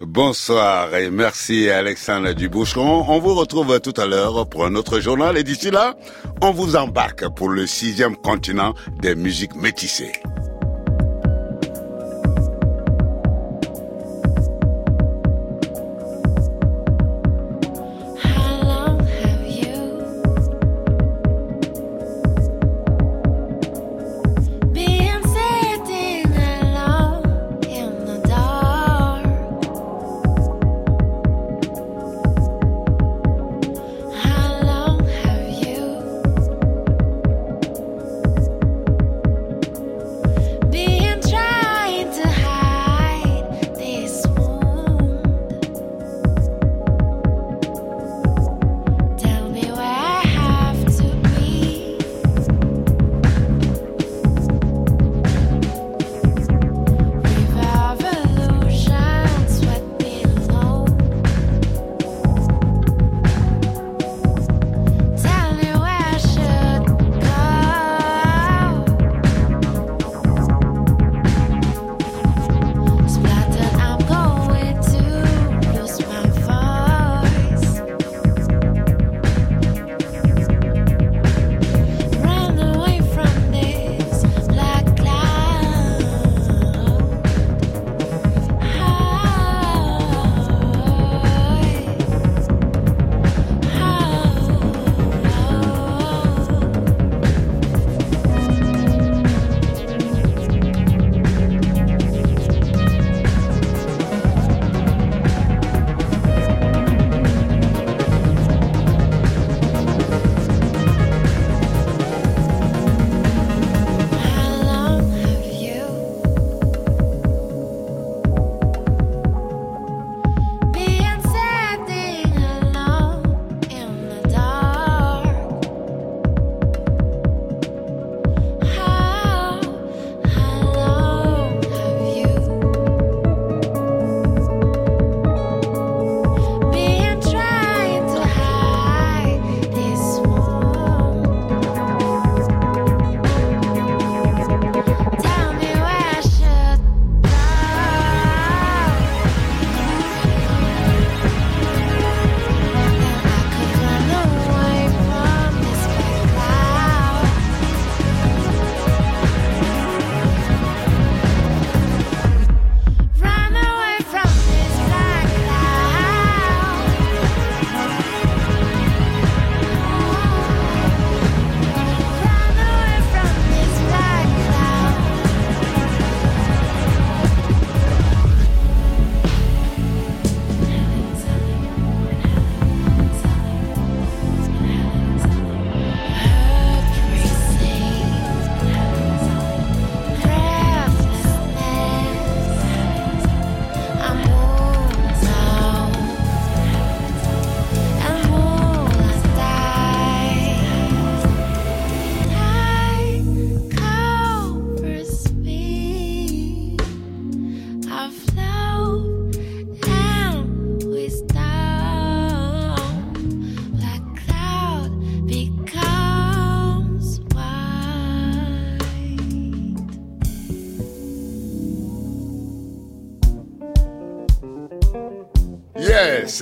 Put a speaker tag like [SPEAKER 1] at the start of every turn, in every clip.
[SPEAKER 1] Bonsoir et merci Alexandre Duboucheron. On vous retrouve tout à l'heure pour un autre journal et d'ici là, on vous embarque pour le sixième continent des musiques métissées.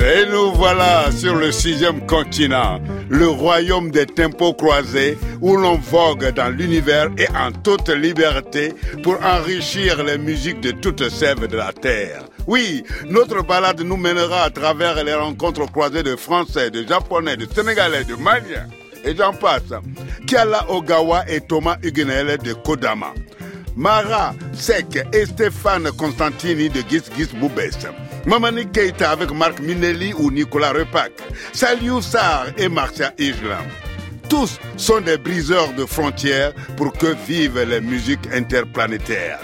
[SPEAKER 1] Et nous voilà sur le sixième continent, le royaume des tempos croisés, où l'on vogue dans l'univers et en toute liberté pour enrichir les musiques de toutes sèves de la terre. Oui, notre balade nous mènera à travers les rencontres croisées de Français, de Japonais, de Sénégalais, de Maliens, et j'en passe. Kiala Ogawa et Thomas Huguenel de Kodama. Mara Sek et Stéphane Constantini de Gis Gis Boubès. Mamani Keita avec Marc Minelli ou Nicolas Repac, Saliou Sarr et Marcia Islam. Tous sont des briseurs de frontières pour que vivent les musiques interplanétaires.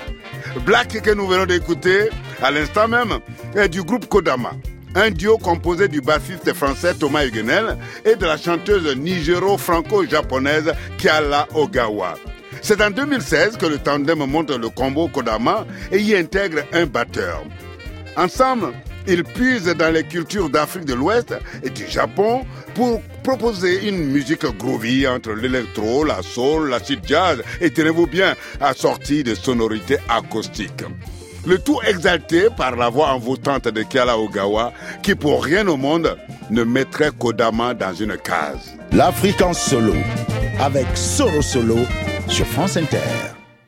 [SPEAKER 1] Black que nous venons d'écouter à l'instant même est du groupe Kodama, un duo composé du bassiste français Thomas Huguenel et de la chanteuse nigéro-franco-japonaise Kiala Ogawa. C'est en 2016 que le tandem monte le combo Kodama et y intègre un batteur. Ensemble, ils puisent dans les cultures d'Afrique de l'Ouest et du Japon pour proposer une musique groovy entre l'électro, la soul, l'acid jazz et tenez-vous bien, assortie de sonorités acoustiques.
[SPEAKER 2] Le tout exalté par la voix envoûtante de Kiala Ogawa, qui pour rien au monde ne mettrait Kodama dans une case.
[SPEAKER 3] L'Afrique en solo, avec Solo Solo sur France Inter.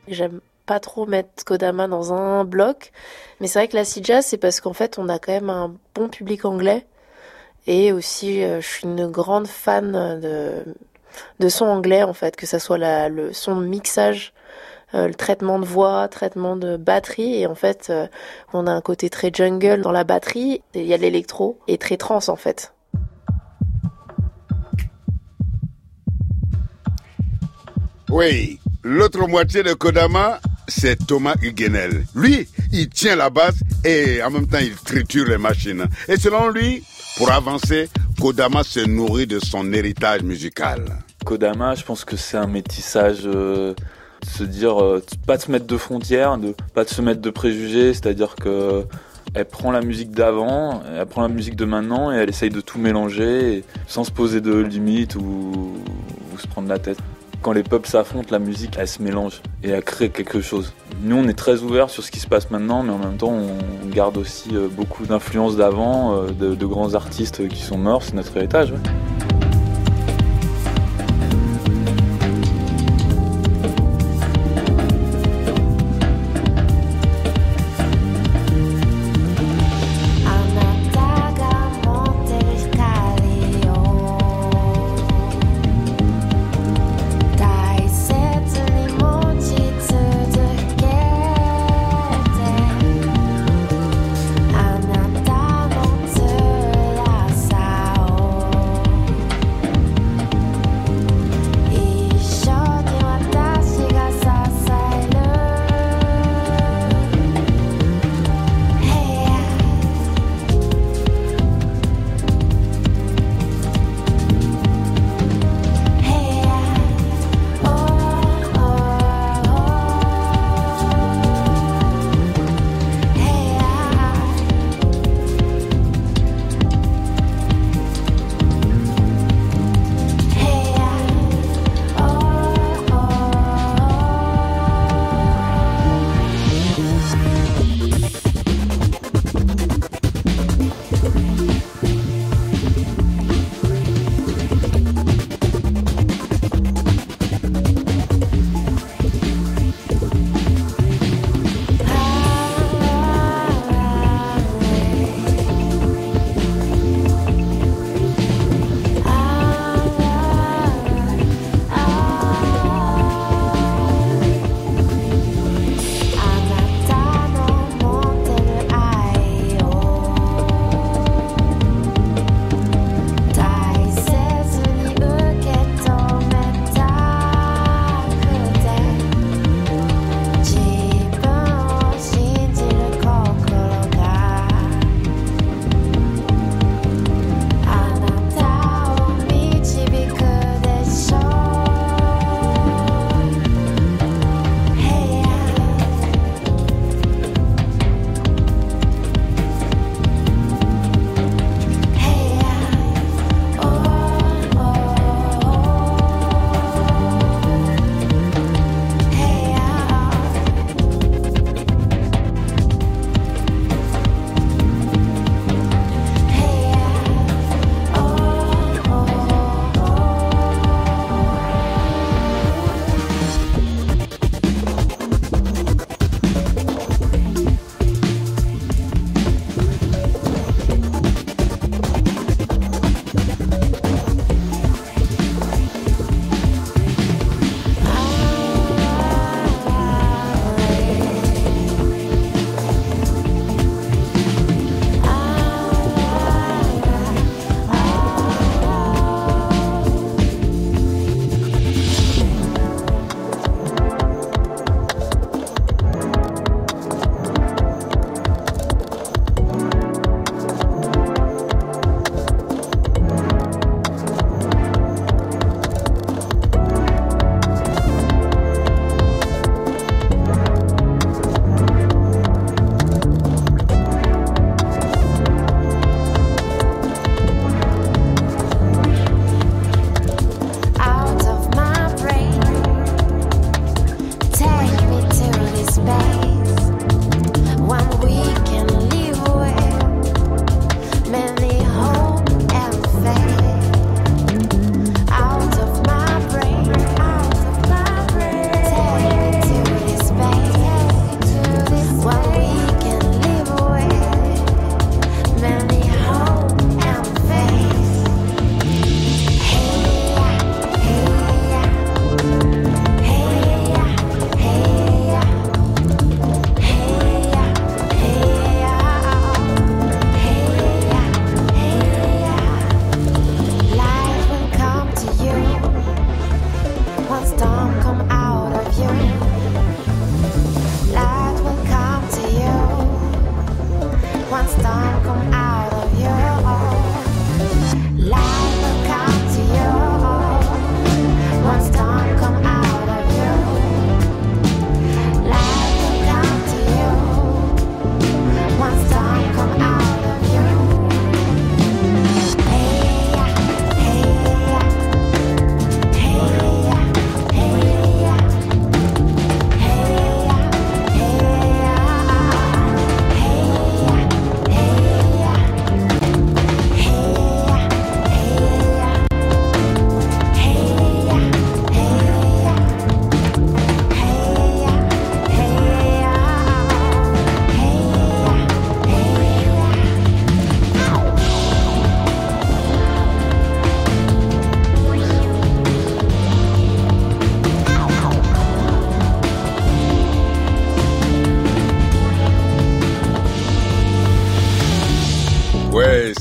[SPEAKER 4] J'aime pas trop mettre Kodama dans un bloc, mais c'est vrai que la jazz, c'est parce qu'en fait, on a quand même un bon public anglais. Et aussi, euh, je suis une grande fan de, de son anglais, en fait, que ça soit le son mixage euh, le traitement de voix, traitement de batterie. Et en fait, euh, on a un côté très jungle dans la batterie. Il y a l'électro et très trans en fait.
[SPEAKER 2] Oui, l'autre moitié de Kodama, c'est Thomas Huguenel. Lui, il tient la basse et en même temps, il triture les machines. Et selon lui, pour avancer, Kodama se nourrit de son héritage musical.
[SPEAKER 5] Kodama, je pense que c'est un métissage euh, se dire euh, pas de se mettre de frontières, pas de se mettre de préjugés, c'est-à-dire que elle prend la musique d'avant, elle prend la musique de maintenant et elle essaye de tout mélanger sans se poser de limites ou, se prendre la tête. Quand les peuples s'affrontent, la musique elle se mélange et elle crée quelque chose. Nous on est très ouverts sur ce qui se passe maintenant, mais en même temps on garde aussi euh, beaucoup d'influences d'avant, euh, de, grands artistes qui sont morts, c'est notre héritage.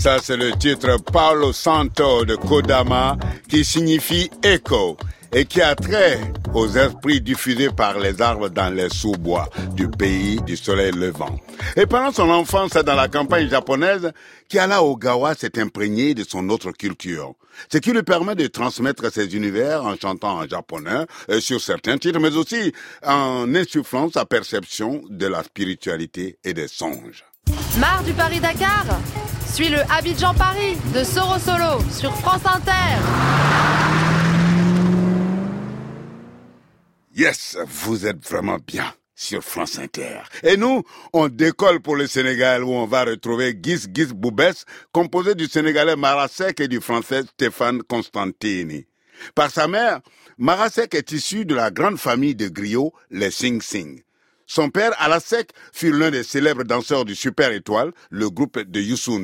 [SPEAKER 2] Ça, c'est le titre Paolo Santo de Kodama qui signifie écho et qui a trait aux esprits diffusés par les arbres dans les sous-bois du pays du soleil levant. Et pendant son enfance dans la campagne japonaise, Kiala Ogawa s'est imprégné de son autre culture, ce qui lui permet de transmettre ses univers en chantant en japonais euh, sur certains titres, mais aussi en insufflant sa perception de la spiritualité et des songes.
[SPEAKER 6] Marre du Paris-Dakar suis le Abidjan Paris de Soro Solo sur France Inter.
[SPEAKER 2] Yes, vous êtes vraiment bien sur France Inter. Et nous, on décolle pour le Sénégal où on va retrouver Gis Gis Boubès, composé du Sénégalais Marasek et du Français Stéphane Constantini. Par sa mère, Marasek est issu de la grande famille de griots, les Sing Sing. Son père, Alasek, fut l'un des célèbres danseurs du Super Étoile, le groupe de Youssou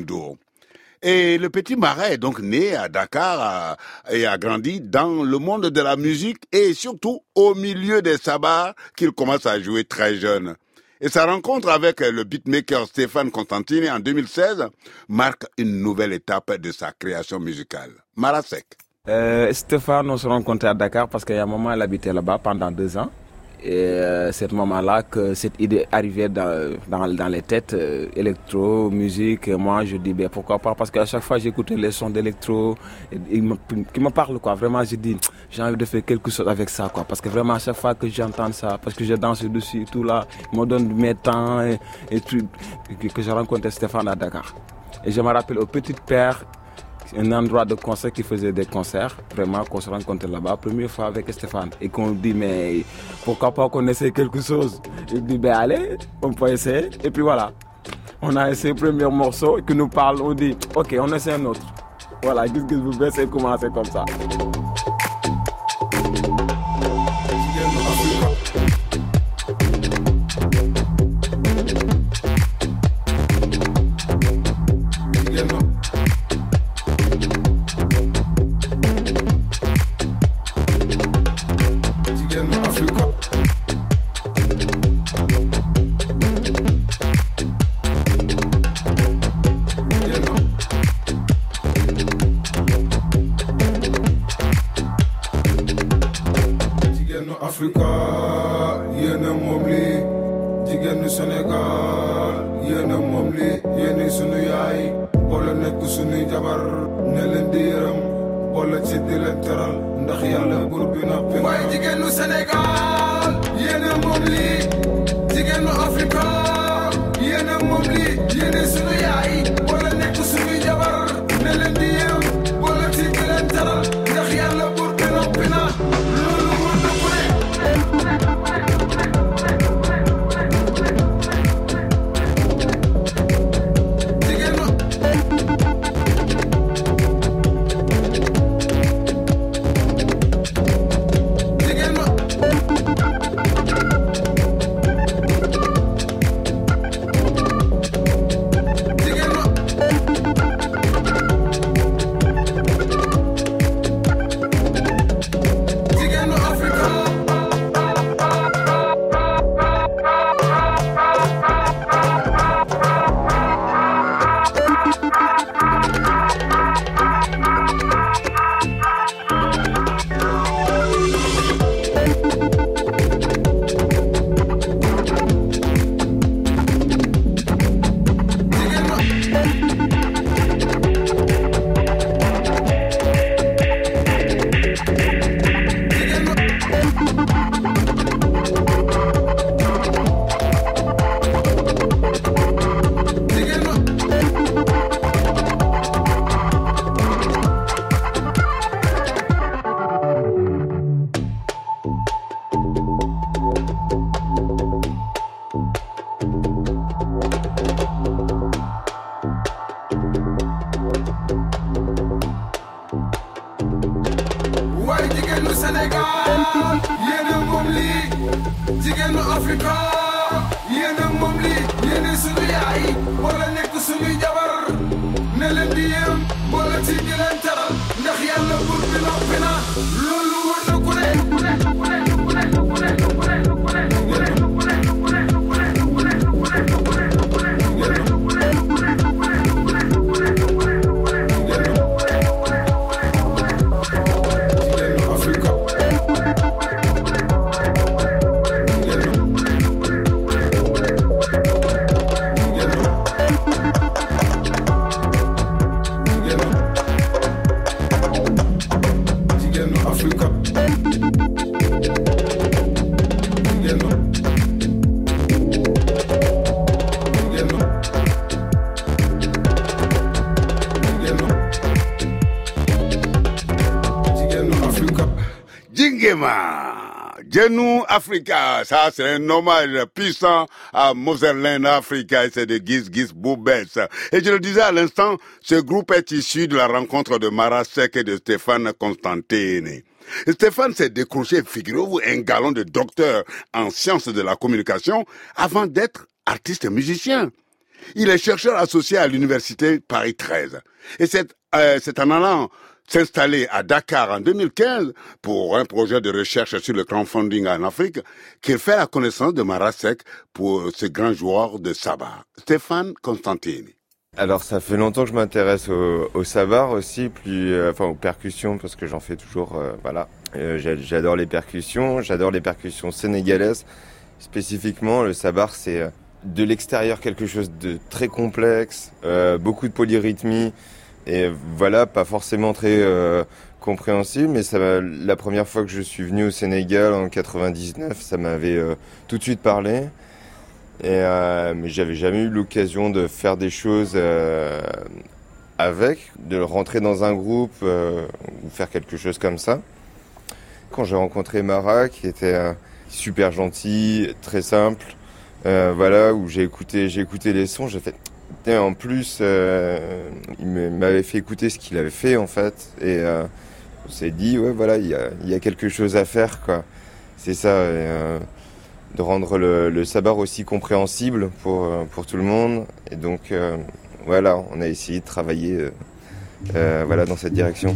[SPEAKER 2] Et le petit Marais est donc né à Dakar et a grandi dans le monde de la musique et surtout au milieu des sabbats qu'il commence à jouer très jeune. Et sa rencontre avec le beatmaker Stéphane Constantini en 2016 marque une nouvelle étape de sa création musicale. Marasek.
[SPEAKER 7] Euh, Stéphane, on se rencontré à Dakar parce a un moment, il habitait là-bas pendant deux ans. Et euh, ce moment-là que cette idée arrivait dans, dans, les têtes, euh, électro, musique. Moi, je dis, ben, pourquoi pas? Parce qu'à chaque fois, j'écoutais les sons d'électro qui me parlent, quoi. Vraiment, je dis, j'ai envie de faire quelque chose avec ça, quoi. Parce que vraiment, à chaque fois que j'entends ça, parce que je danse dessus, tout là, il me donne mes temps et, et tout, que, que j'ai rencontré Stéphane à Dakar. Et je me rappelle au Petit Père, un endroit de concert qui faisait des concerts, vraiment qu'on se rencontre là-bas, première fois avec Stéphane, et qu'on dit mais pourquoi pas qu'on essaie quelque chose? Il dit ben allez, on peut essayer, et puis voilà. On a essayé le premier morceau qui nous parle, on dit ok, on essaie un autre. Voilà, qu'est-ce que vous c'est commencer comme ça.
[SPEAKER 2] Genou Africa, ça c'est un hommage puissant à Motherland Africa et c'est de Giz Giz Boubès. Et je le disais à l'instant, ce groupe est issu de la rencontre de Mara Sek et de Stéphane Constantini. Stéphane s'est décroché, figurez-vous, un galon de docteur en sciences de la communication avant d'être artiste musicien. Il est chercheur associé à l'université Paris 13. Et c'est euh, en allant s'installer à Dakar en 2015 pour un projet de recherche sur le crowdfunding en Afrique qu'il fait la connaissance de Marasek pour ce grand joueur de Sabah, Stéphane Constantini.
[SPEAKER 8] Alors ça fait longtemps que je m'intéresse au, au sabar aussi, plus euh, enfin aux percussions parce que j'en fais toujours. euh, voilà, Euh, j'a- j'adore les percussions, j'adore les percussions sénégalaises. Spécifiquement, le sabar c'est euh, de l'extérieur quelque chose de très complexe, beaucoup de polyrythmie et voilà, pas forcément très euh, compréhensible. Mais ça, la première fois que je suis venu au Sénégal en 99, ça m'avait euh, tout de suite parlé. Euh, mais j'avais jamais eu l'occasion de faire des choses avec, de rentrer dans un groupe ou faire quelque chose comme ça. Quand j'ai rencontré Mara, qui était super gentil, très simple, voilà, où j'ai écouté les sons, j'ai fait. En plus, euh, il m'avait fait écouter ce qu'il avait fait en fait, et euh, on s'est dit ouais voilà, il y a, quelque chose à faire quoi. C'est ça. euh, de rendre le, le sabar aussi compréhensible pour, euh, pour tout le monde. Et donc, voilà, on a essayé de travailler euh, voilà, dans cette direction.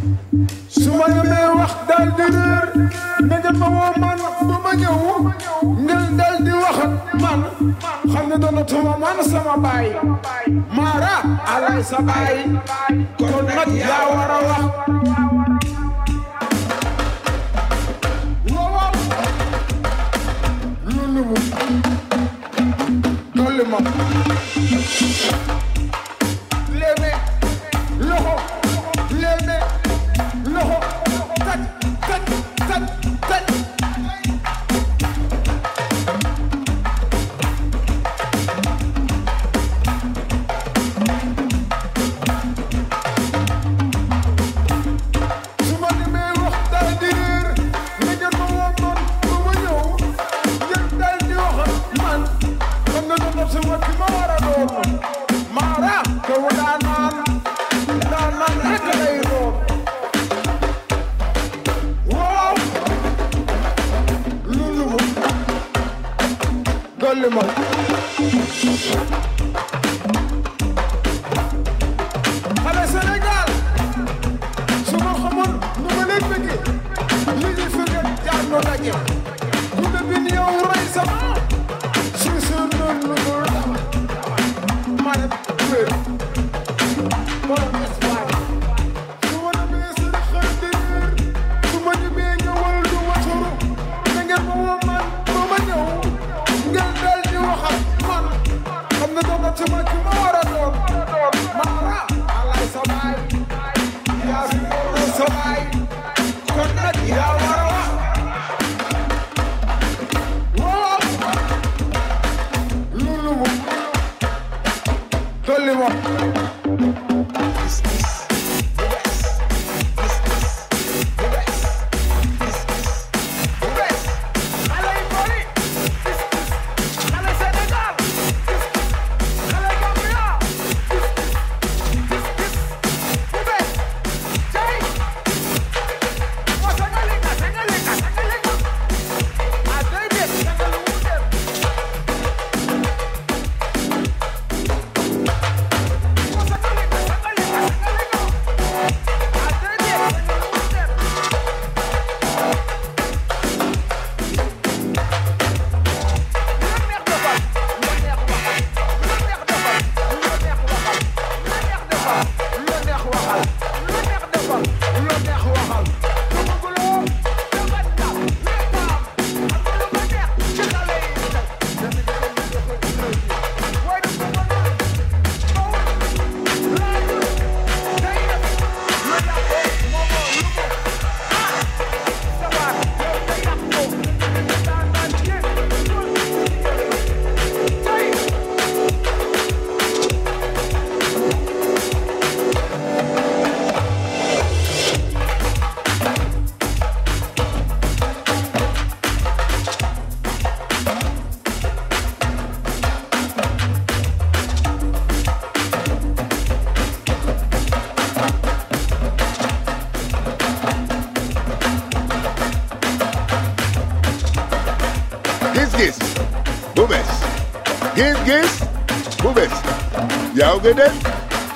[SPEAKER 2] Толево.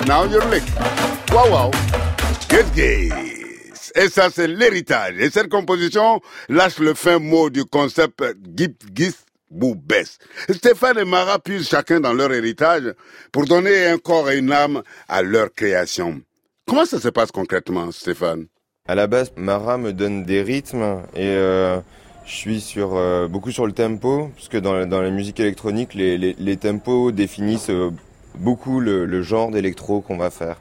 [SPEAKER 2] Now you lick waaw waaw gis gis et ça c'est l'héritage. Et cette composition lâche le fin mot du concept gis gis bu bees Stéphane et Mara puisent chacun dans leur héritage pour donner un corps et une âme à leur création. Comment ça se passe concrètement Stéphane?
[SPEAKER 8] À la base, Mara me donne des rythmes et euh, je suis sur euh, beaucoup sur le tempo, parce que dans, la- musique électronique, les tempos définissent euh, beaucoup le, genre d'électro qu'on va faire.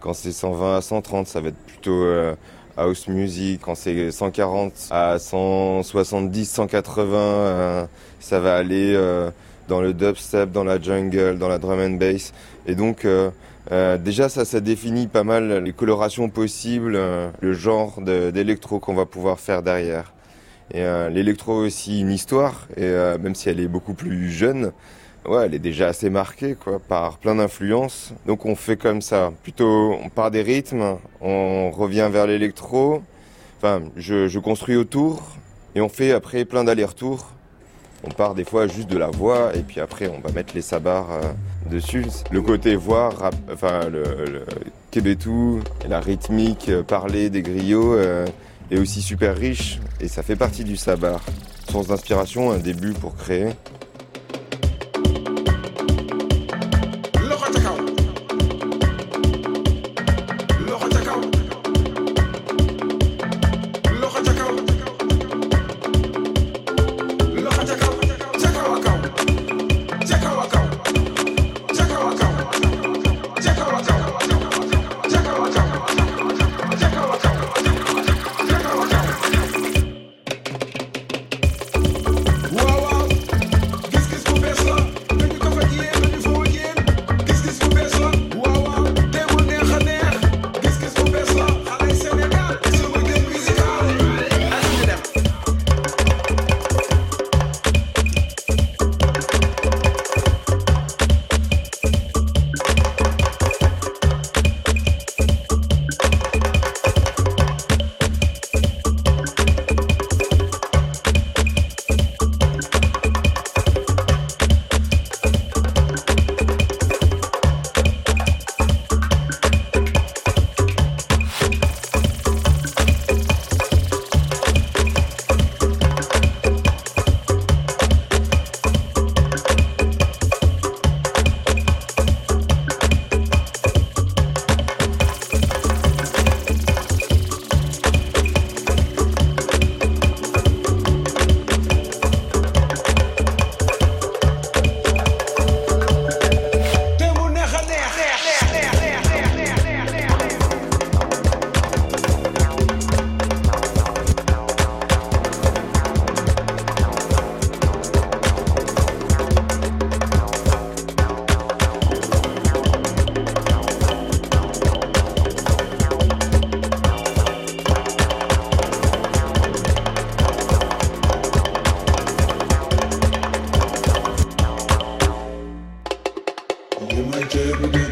[SPEAKER 8] Quand c'est 120 à 130, ça va être plutôt euh, house music. Quand c'est 140 à 170, 180, euh, ça va aller euh, dans le dubstep, dans la jungle, dans la drum and bass. Et donc, déjà, ça, ça définit pas mal les colorations possibles, le genre d'électro qu'on va pouvoir faire derrière. Et l'électro aussi une histoire, et même si elle est beaucoup plus jeune, ouais, elle est déjà assez marquée, quoi, par plein d'influences. Donc on fait comme ça, plutôt, on part des rythmes, on revient vers l'électro. Enfin, je, construis autour, et on fait après plein d'allers-retours. On part des fois juste de la voix, et puis après on va mettre les sabars euh, dessus. Le côté voix, rap- enfin le, le la rythmique euh, parlée des griots euh, est aussi super riche, et ça fait partie du sabar. Source d'inspiration, un début pour créer.
[SPEAKER 9] Give my
[SPEAKER 2] table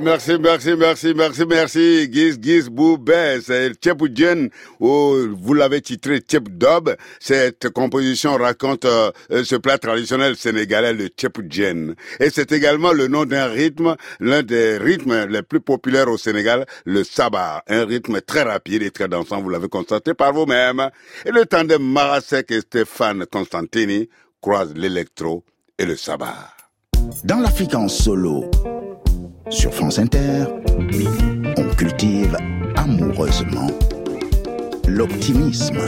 [SPEAKER 2] merci, merci, merci, merci, merci. Giz, Giz, Boubé, c'est Djen, ou vous l'avez titré Tchep. Cette composition raconte euh, ce plat traditionnel sénégalais, le Djen. Et c'est également le nom d'un rythme, l'un des rythmes les plus populaires au Sénégal, le Sabah. Un rythme très rapide et très dansant, vous l'avez constaté par vous-même. Et le tandem Marasek et Stéphane Constantini croisent l'électro et le Sabah.
[SPEAKER 3] Dans l'Afrique en solo, sur France Inter, on cultive amoureusement l'optimisme.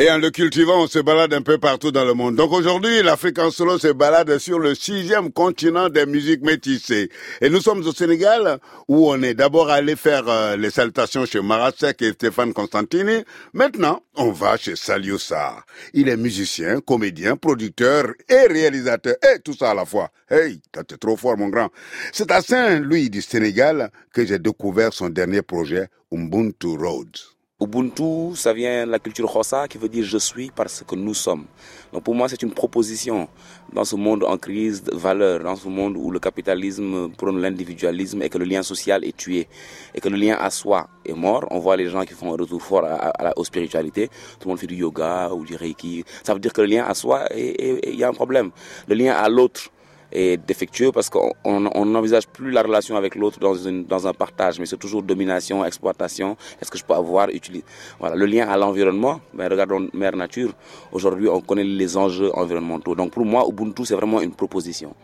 [SPEAKER 2] Et en le cultivant, on se balade un peu partout dans le monde. Donc aujourd'hui, l'Afrique en solo se balade sur le sixième continent des musiques métissées. Et nous sommes au Sénégal, où on est d'abord allé faire euh, les salutations chez Marasek et Stéphane Constantini. Maintenant, on va chez Sarr. Il est musicien, comédien, producteur et réalisateur. Et tout ça à la fois. Hey, t'es trop fort, mon grand. C'est à Saint-Louis du Sénégal que j'ai découvert son dernier projet, Ubuntu Roads.
[SPEAKER 10] Ubuntu, ça vient de la culture Hossa qui veut dire je suis parce que nous sommes. Donc pour moi, c'est une proposition dans ce monde en crise de valeurs, dans ce monde où le capitalisme prône l'individualisme et que le lien social est tué et que le lien à soi est mort. On voit les gens qui font un retour fort à, la, spiritualité. Tout le monde fait du yoga ou du reiki. Ça veut dire que le lien à soi, il y a un problème. Le lien à l'autre est défectueux parce qu'on n'envisage plus la relation avec l'autre dans, dans un partage, mais c'est toujours domination, exploitation. Est-ce que je peux avoir, utiliser Voilà, le lien à l'environnement? Ben, regardons Mère Nature. Aujourd'hui, on connaît les enjeux environnementaux. Donc pour moi, Ubuntu, c'est vraiment une proposition.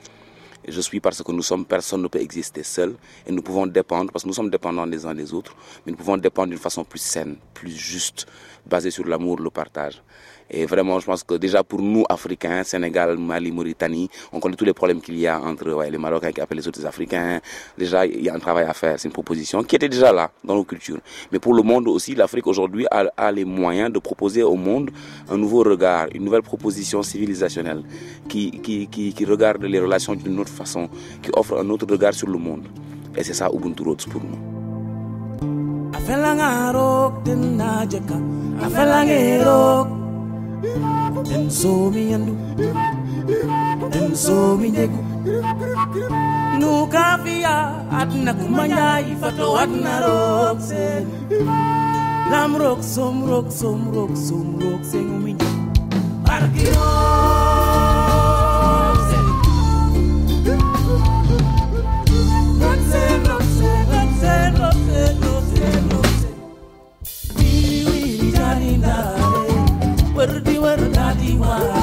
[SPEAKER 10] je suis parce que nous sommes, personne ne peut exister seul et nous pouvons dépendre, parce que nous sommes dépendants les uns des autres, mais nous pouvons dépendre d'une façon plus saine, plus juste, basée sur l'amour, le partage. Et vraiment, je pense que déjà pour nous, Africains, Sénégal, Mali, Mauritanie, on connaît tous les problèmes qu'il y a entre les Marocains qui appellent les autres Africains. Déjà, il y a un travail à faire. C'est une proposition qui était déjà là dans nos cultures. Mais pour le monde aussi, l'Afrique aujourd'hui a, les moyens de proposer au monde un nouveau regard, une nouvelle proposition civilisationnelle qui, qui, qui, qui regarde les relations d'une autre façon, qui offre un autre regard sur le monde. Et c'est ça Ubuntu Roads pour nous.
[SPEAKER 11] afelang arok den najeka afelang erok. Den so mi yandu den so mi nyegu. Nu kafia adna kumanya ifato adna rok sen lam rok som rok som rok som rok sen mi barkiro Roxanne, Roxanne, Roxanne, Roxanne. Where do you want. to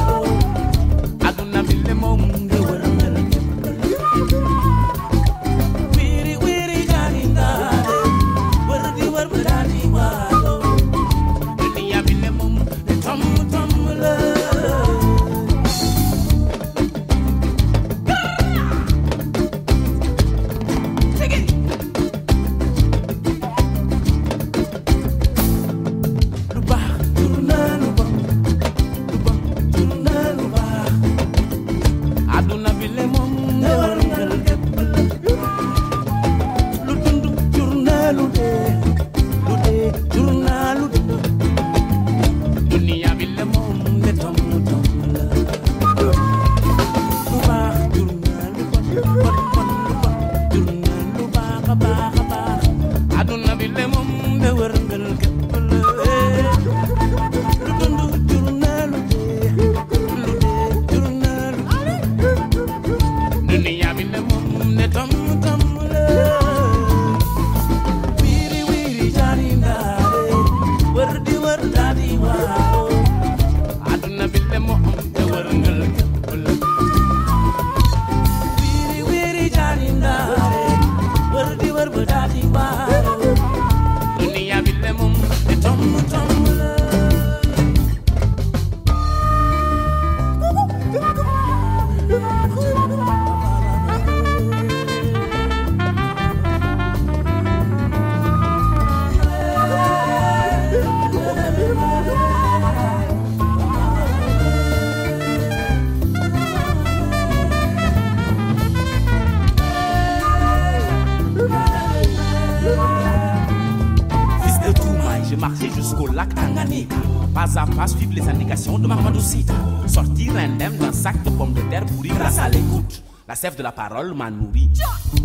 [SPEAKER 11] sève de la parole m'a nourri.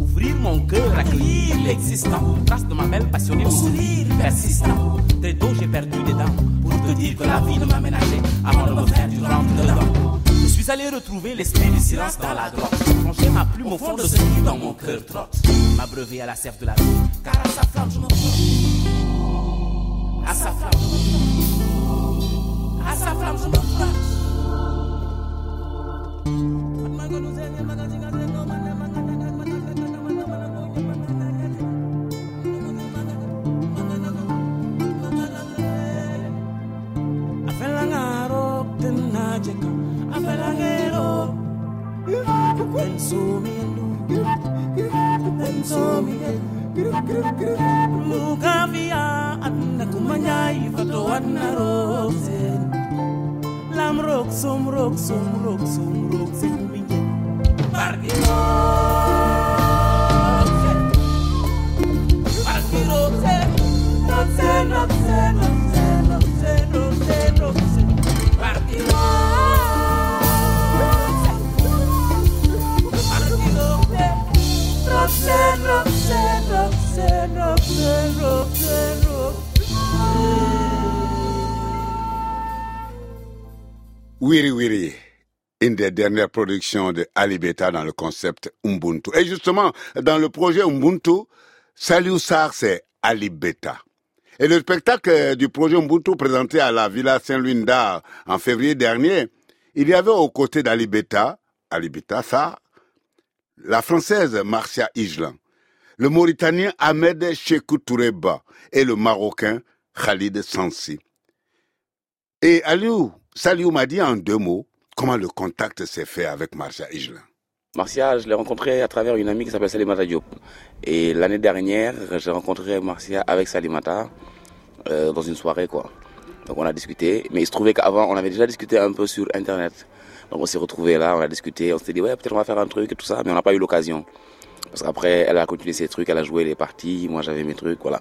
[SPEAKER 11] Ouvrir mon cœur, accueillir l'existant. Trace de ma belle passionnée, sourire persistant. Très tôt, j'ai perdu des dents. Pour te dire que la vie ne m'a ménagé avant de me faire du rentre dedans. Je suis allé retrouver l'esprit du silence dans la grotte. Ranger ma plume au fond de ce qui dans mon cœur trotte. M'abreuver à la sève de la vie.
[SPEAKER 2] Une des dernières productions de Ali Beta dans le concept Ubuntu. Et justement, dans le projet Ubuntu, Saliou Sarr, c'est Ali Beta. Et le spectacle du projet Ubuntu présenté à la Villa Saint-Louis d'Art en février dernier, il y avait aux côtés d'Ali Beta, Ali Beta Sarr, la française Marcia Islan, le Mauritanien Ahmed Chekou Toureba et le Marocain Khalid Sansi. Et Aliou, Saliou m'a dit en deux mots comment le contact s'est fait avec Marcia Islan.
[SPEAKER 10] Marcia, je l'ai rencontré à travers une amie qui s'appelle Salimata Diop. Et l'année dernière, j'ai rencontré Marcia avec Salimata euh, dans une soirée, quoi. Donc on a discuté, mais il se trouvait qu'avant, on avait déjà discuté un peu sur Internet. Donc on s'est retrouvés là, on a discuté, on s'est dit, ouais, peut-être on va faire un truc et tout ça, mais on n'a pas eu l'occasion. Parce qu'après, elle a continué ses trucs, elle a joué les parties, moi j'avais mes trucs, voilà.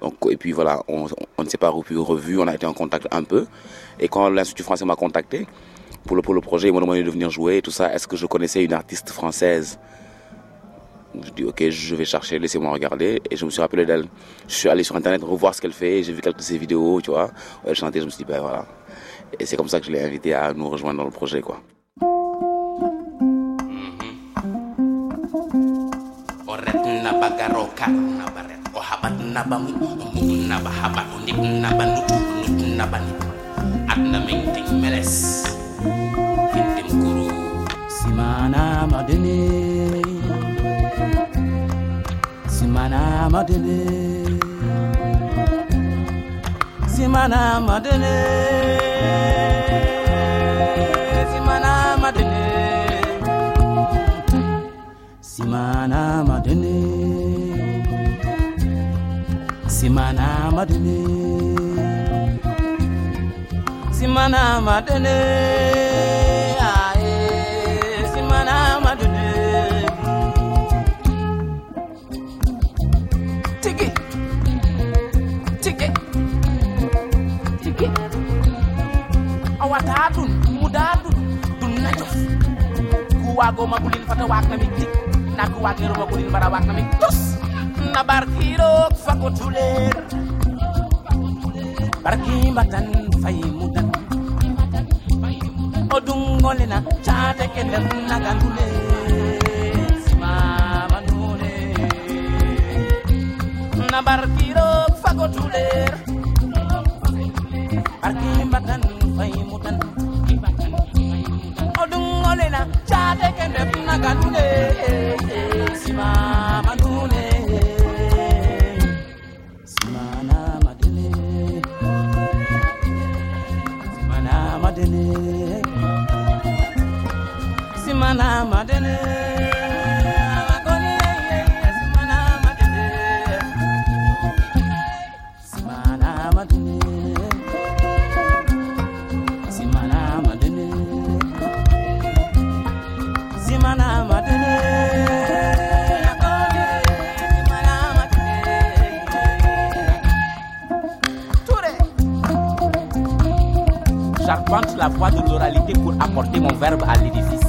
[SPEAKER 10] Donc, et puis voilà, on, ne s'est pas revu, on a été en contact un peu. Et quand l'Institut français m'a contacté pour le, pour le projet, ils m'ont demandé de venir jouer et tout ça, est-ce que je connaissais une artiste française? Je dis, ok, je vais chercher, laissez-moi regarder. Et je me suis rappelé d'elle. Je suis allé sur Internet revoir ce qu'elle fait, j'ai vu quelques de ses vidéos, tu vois. Elle chantait, je me suis dit, ben voilà. Et c'est comme ça que je l'ai invité à nous rejoindre dans le projet, quoi.
[SPEAKER 11] Oret na hinde mukuru simana madene. Simana madene. Simana madene. Simana madene. Simana madene. Simana madene simana madene. Tiki. Tiki. Tiki. Awata dun mudadu dun najof ku wago magulin fata wakna mi tik. Na ku wagero magulin bara wakna mi tos na barkiro odungolena chadeke nagandule simama nune nabarkiro fagotuler. Barki matan fayimu J'arpente la voie de l'oralité pour apporter mon verbe à l'édifice.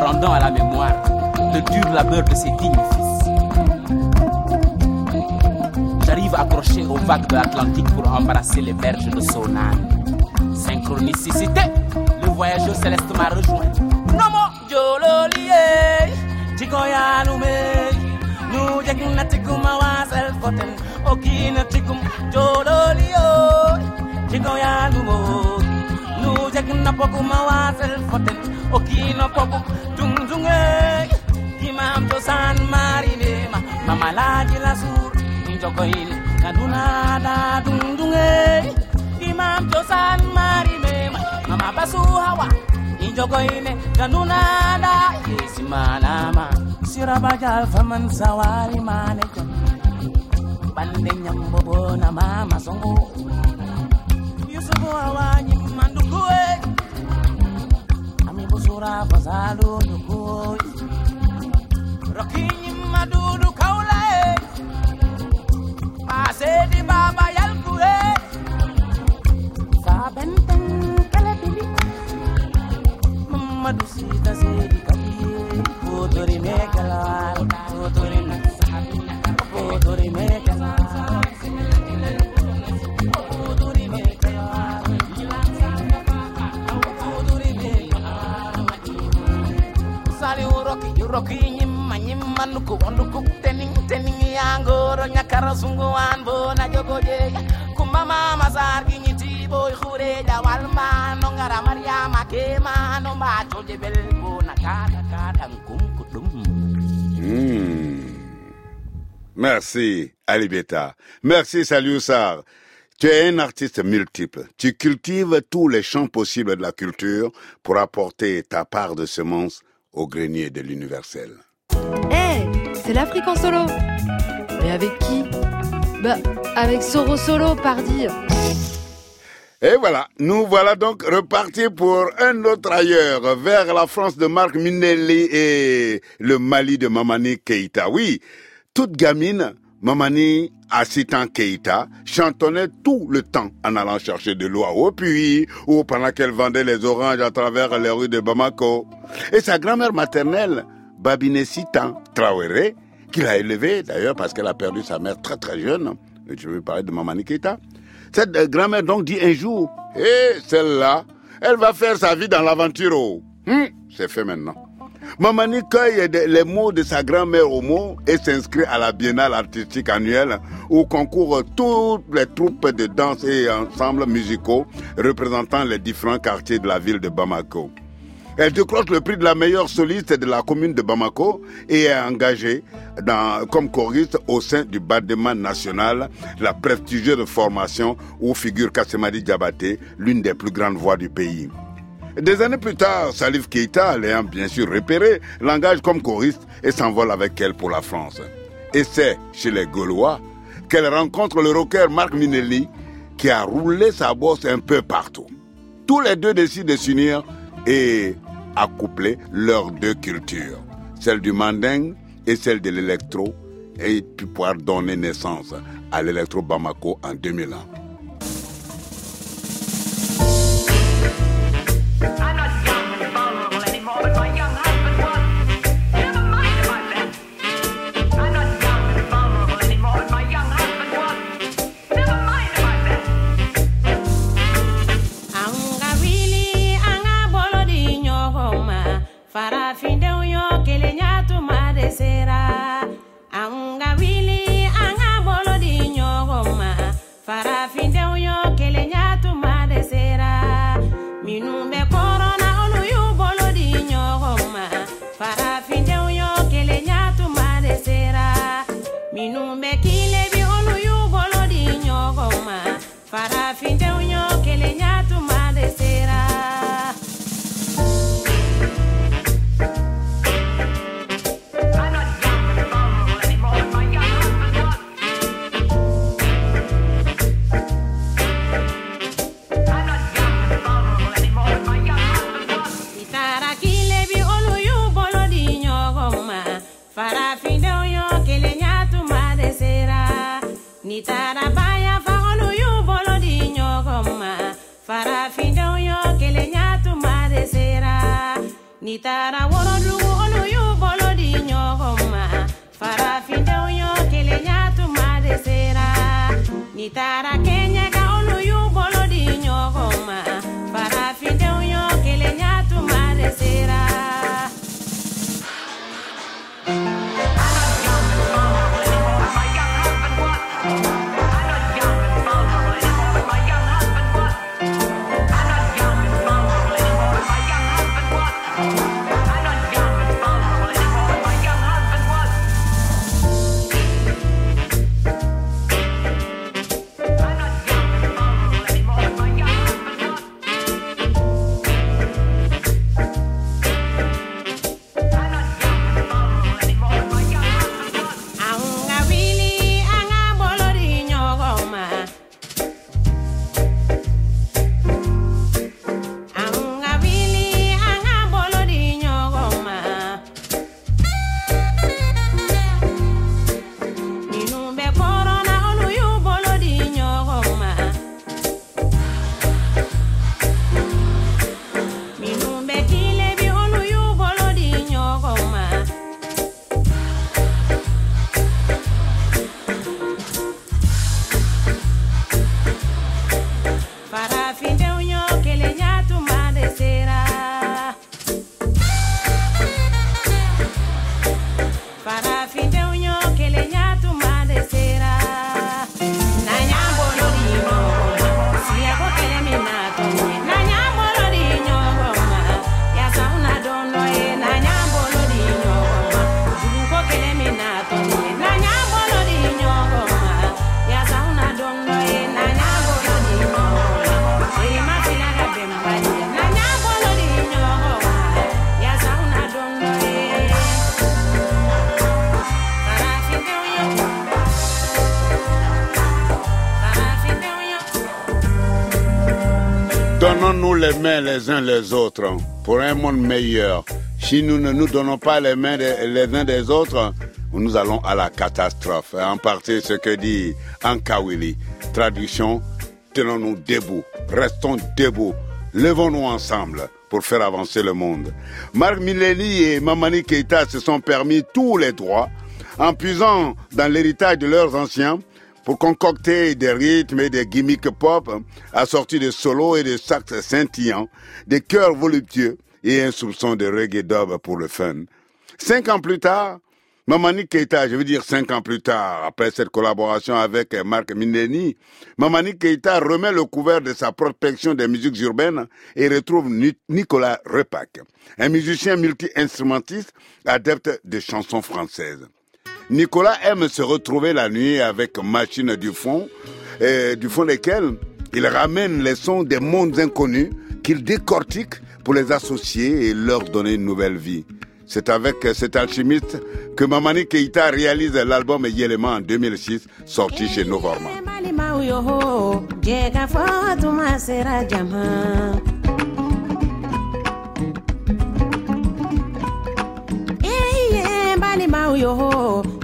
[SPEAKER 11] En rendant à la mémoire le dur labeur de ses dignes fils. J'arrive accroché aux vagues de l'Atlantique pour embrasser les berges de Sonan. Synchronicité, le voyageur céleste m'a rejoint. Nomo Jololie, Chikoyanume, New Jagnatikum Awasel Foten, Okina Tikum Jololio, Chikoyanumo, New Jagnapokum Awasel Foten, Okina Pokum, Dungdunge, san marinema. Mamalaji lasur jogoyil kaduna da dundunge. Imam josan marinema. Mama basu hawa jogoyile kaduna da isimanama. Sirabajal faman sawari mane jom bande nyambobo na mama songo. Yusufu awanyi mandukuwe ami busura fasalu nyukuwe Rocky, you. Mekala, Fotori Mekala, Sali Uroki, Uroki Nyima Nyima Nuku, Nuku Tening Tening Yangoro Nyakara Sunguan Bona Jogoje, Kumama Mazar Ginyiti Boy Khure Jawal Ma Nongara Mariama Kema No Macho Jebel Bona Kada Kada Kum Kudum.
[SPEAKER 2] Merci, Ali Beta. Merci, Saliou Sarr. Tu es un artiste multiple. Tu cultives tous les champs possibles de la culture pour apporter ta part de semences au grenier de l'universel.
[SPEAKER 6] Hé, c'est l'Afrique en solo. Mais avec qui? Bah, avec Soro Solo, pardi.
[SPEAKER 2] Et voilà, nous voilà donc repartis pour un autre ailleurs, vers la France de Marc Minelli et le Mali de Mamani Keïta. Oui, toute gamine, Mamani Assitan Keïta chantonnait tout le temps en allant chercher de l'eau au puits ou pendant qu'elle vendait les oranges à travers les rues de Bamako. Et sa grand-mère maternelle, Babine Sitan Traoré, qu'il a élevée d'ailleurs parce qu'elle a perdu sa mère très très jeune. Je veux parler de Mamani Keïta. Cette euh, grand-mère donc dit un jour, hé, celle-là, elle va faire sa vie dans l'aventure. oh. Hum, c'est fait maintenant. Mamani cueille les mots de sa grand-mère au mot et s'inscrit à la biennale artistique annuelle où concourent toutes les troupes de danse et ensembles musicaux représentant les différents quartiers de la ville de Bamako. Elle décroche le prix de la meilleure soliste de la commune de Bamako et est engagée comme choriste au sein du Bademan national, la prestigieuse formation où figure Kassemadi Diabaté, l'une des plus grandes voix du pays. Des années plus tard, Salif Keita, l'ayant bien sûr repéré, l'engage comme choriste et s'envole avec elle pour la France. Et c'est chez les Gaulois qu'elle rencontre le rocker Marc Minelli qui a roulé sa bosse un peu partout. Tous les deux décident de s'unir et accoupler leurs deux cultures, celle du manding et celle de l'électro, et puis pouvoir donner naissance à l'électro Bamako en 2001. Les uns les autres pour un monde meilleur. Si nous ne nous donnons pas les mains les uns des autres, nous allons à la catastrophe. En partie ce que dit Ankawili. Traduction, tenons-nous debout, restons debout, levons-nous ensemble pour faire avancer le monde. Marc Mileni et Mamani Keita se sont permis tous les droits en puisant dans l'héritage de leurs anciens pour concocter des rythmes et des gimmicks pop assortis de solos et de sax scintillants, des chœurs voluptueux et un soupçon de reggae dub pour le fun. Cinq ans plus tard, Mamani Keita, je veux dire cinq ans plus tard, après cette collaboration avec Marc Mindeni, Mamani Keita remet le couvert de sa prospection des musiques urbaines et retrouve Ni- Nicolas Repac, un musicien multi-instrumentiste adepte des chansons françaises. Nicolas aime se retrouver la nuit avec machine du fond, du fond desquelles il ramène les sons des mondes inconnus qu'il décortique pour les associer et leur donner une nouvelle vie. C'est avec cet alchimiste que Mamani Keita réalise l'album Yelema en 2006, sorti chez Novorma.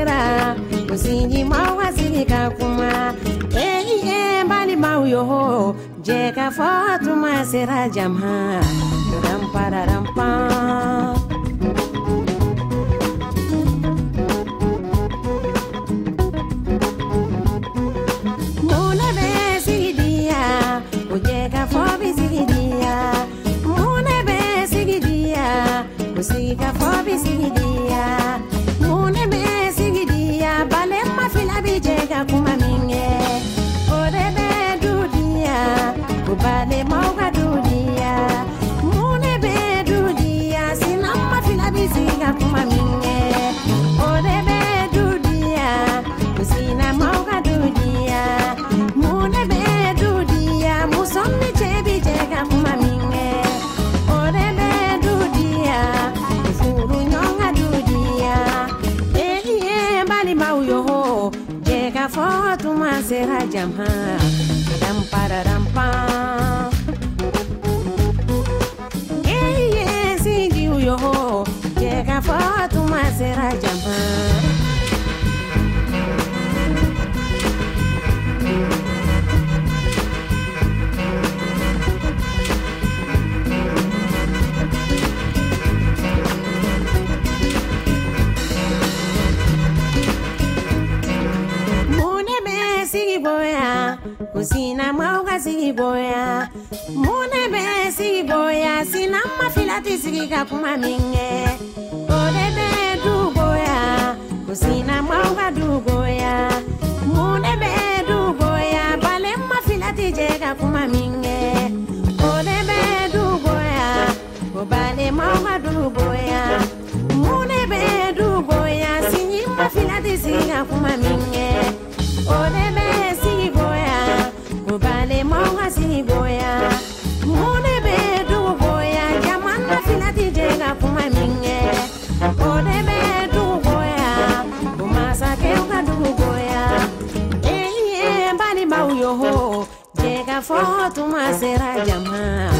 [SPEAKER 12] sera ko sinjimaw ka sigi ka kuma eyi e balimaw yo jɛ ka fɔ tuma sera jama rampararampan Muna bɛ sigidiya jam ha dam pararam pa yeah yeah see you yo yeah ka fa tu jam ha kusina mwaoka sigiboya mune be sigiboya sina mafilati sigi ka kuma minge. Ode be dugoya kusina mwaoka dugoya mune be dugoya bale mafilati je ka kuma minge. Ode be dugoya ko bale mwaoka dugoya foto, mas será
[SPEAKER 2] de amar.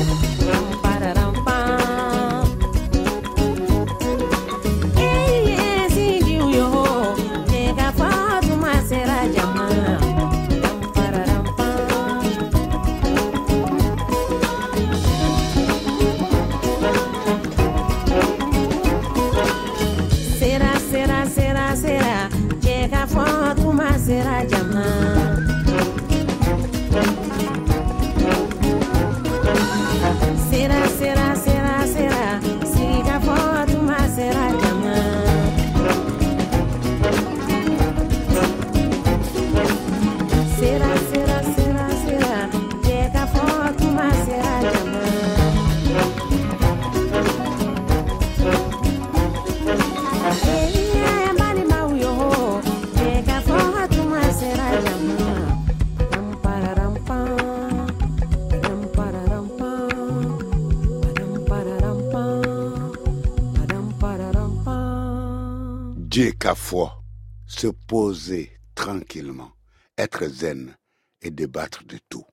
[SPEAKER 2] Poser tranquillement, être zen et débattre de tout.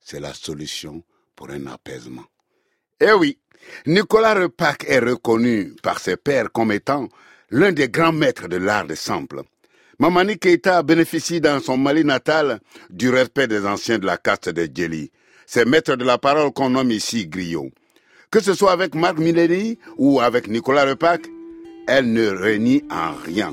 [SPEAKER 2] C'est la solution pour un apaisement. Eh oui, Nicolas Repac est reconnu par ses pairs comme étant l'un des grands maîtres de l'art des samples. Mamani Keita bénéficie dans son Mali natal du respect des anciens de la caste des Djeli. Ces maîtres de la parole qu'on nomme ici griots. Que ce soit avec Marc Milleri ou avec Nicolas Repac, elle ne renie en rien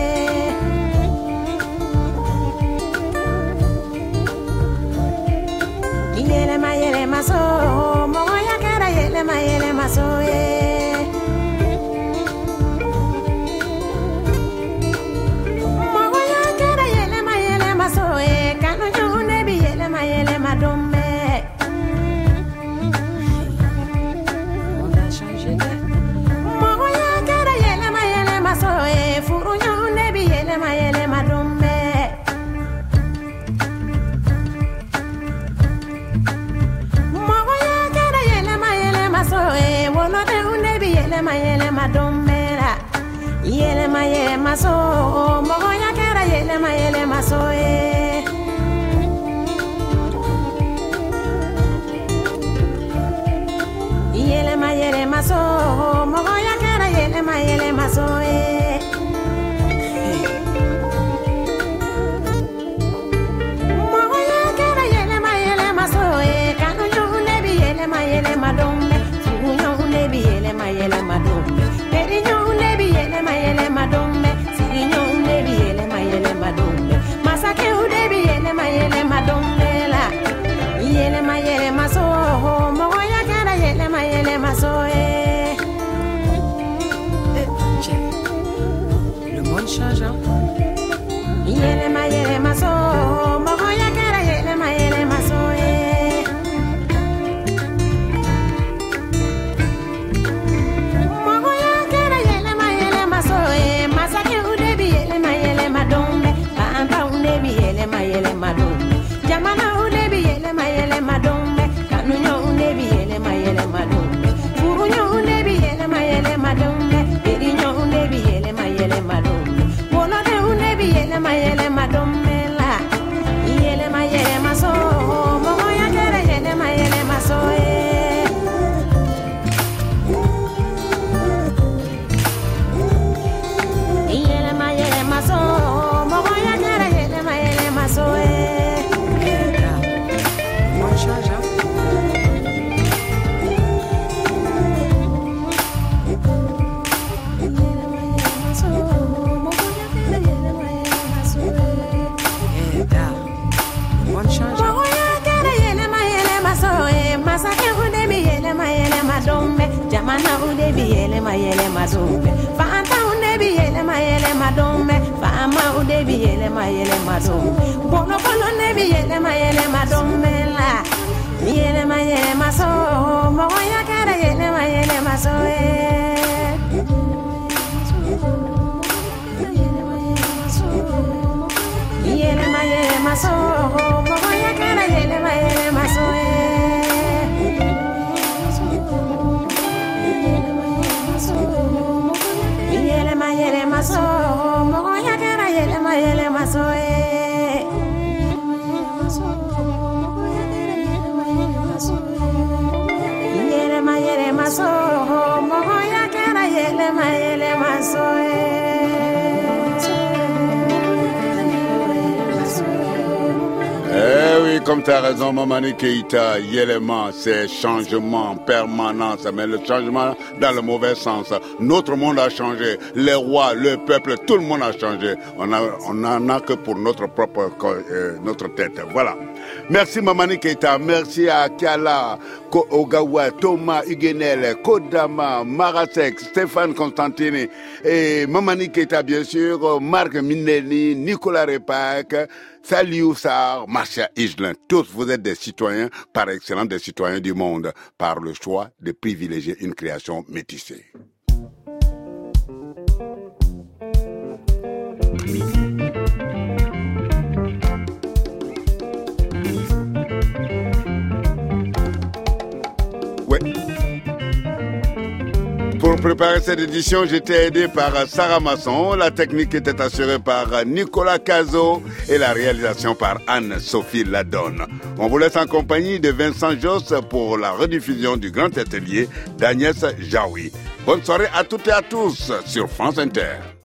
[SPEAKER 12] Yelema yelema so, mogo ya kara yelema yelema yelema yelema dombe la. Yelema yelema so, mogo ya kara yelema yelema so eh. Yelema yelema so, mogo mazume. Fanta unebi yele ma yele madome fama unebi yele ma mazume bono bono nebi yele ma yele madome la. Yele ma maso mo ya kare yele ma yele maso eh yele ma
[SPEAKER 2] yele maso comme tu as raison, Mamani Keita, Yelema, c'est changement permanent, mais le changement dans le mauvais sens. Notre monde a changé, les rois, le peuple, tout le monde a changé. On a, on en a que pour notre propre, euh, notre tête. Voilà. Merci Mamani Keita, merci à Kiala, Ogawa, Thomas Huguenel, Kodama, Marasek, Stéphane Constantini et Mamani Keita, bien sûr, Marc Minelli, Nicolas Repac, Saliou Sarr, Marcia Higelin. Tous, vous êtes des citoyens par excellence, des citoyens du monde, par le choix de privilégier une création métissée. Préparer cette édition, j'étais aidé par Sarah Masson. La technique était assurée par Nicolas Cazot et la réalisation par Anne-Sophie Ladonne. On vous laisse en compagnie de Vincent Joss pour la rediffusion du grand atelier d'Agnès Jaoui. Bonne soirée à toutes et à tous sur France Inter.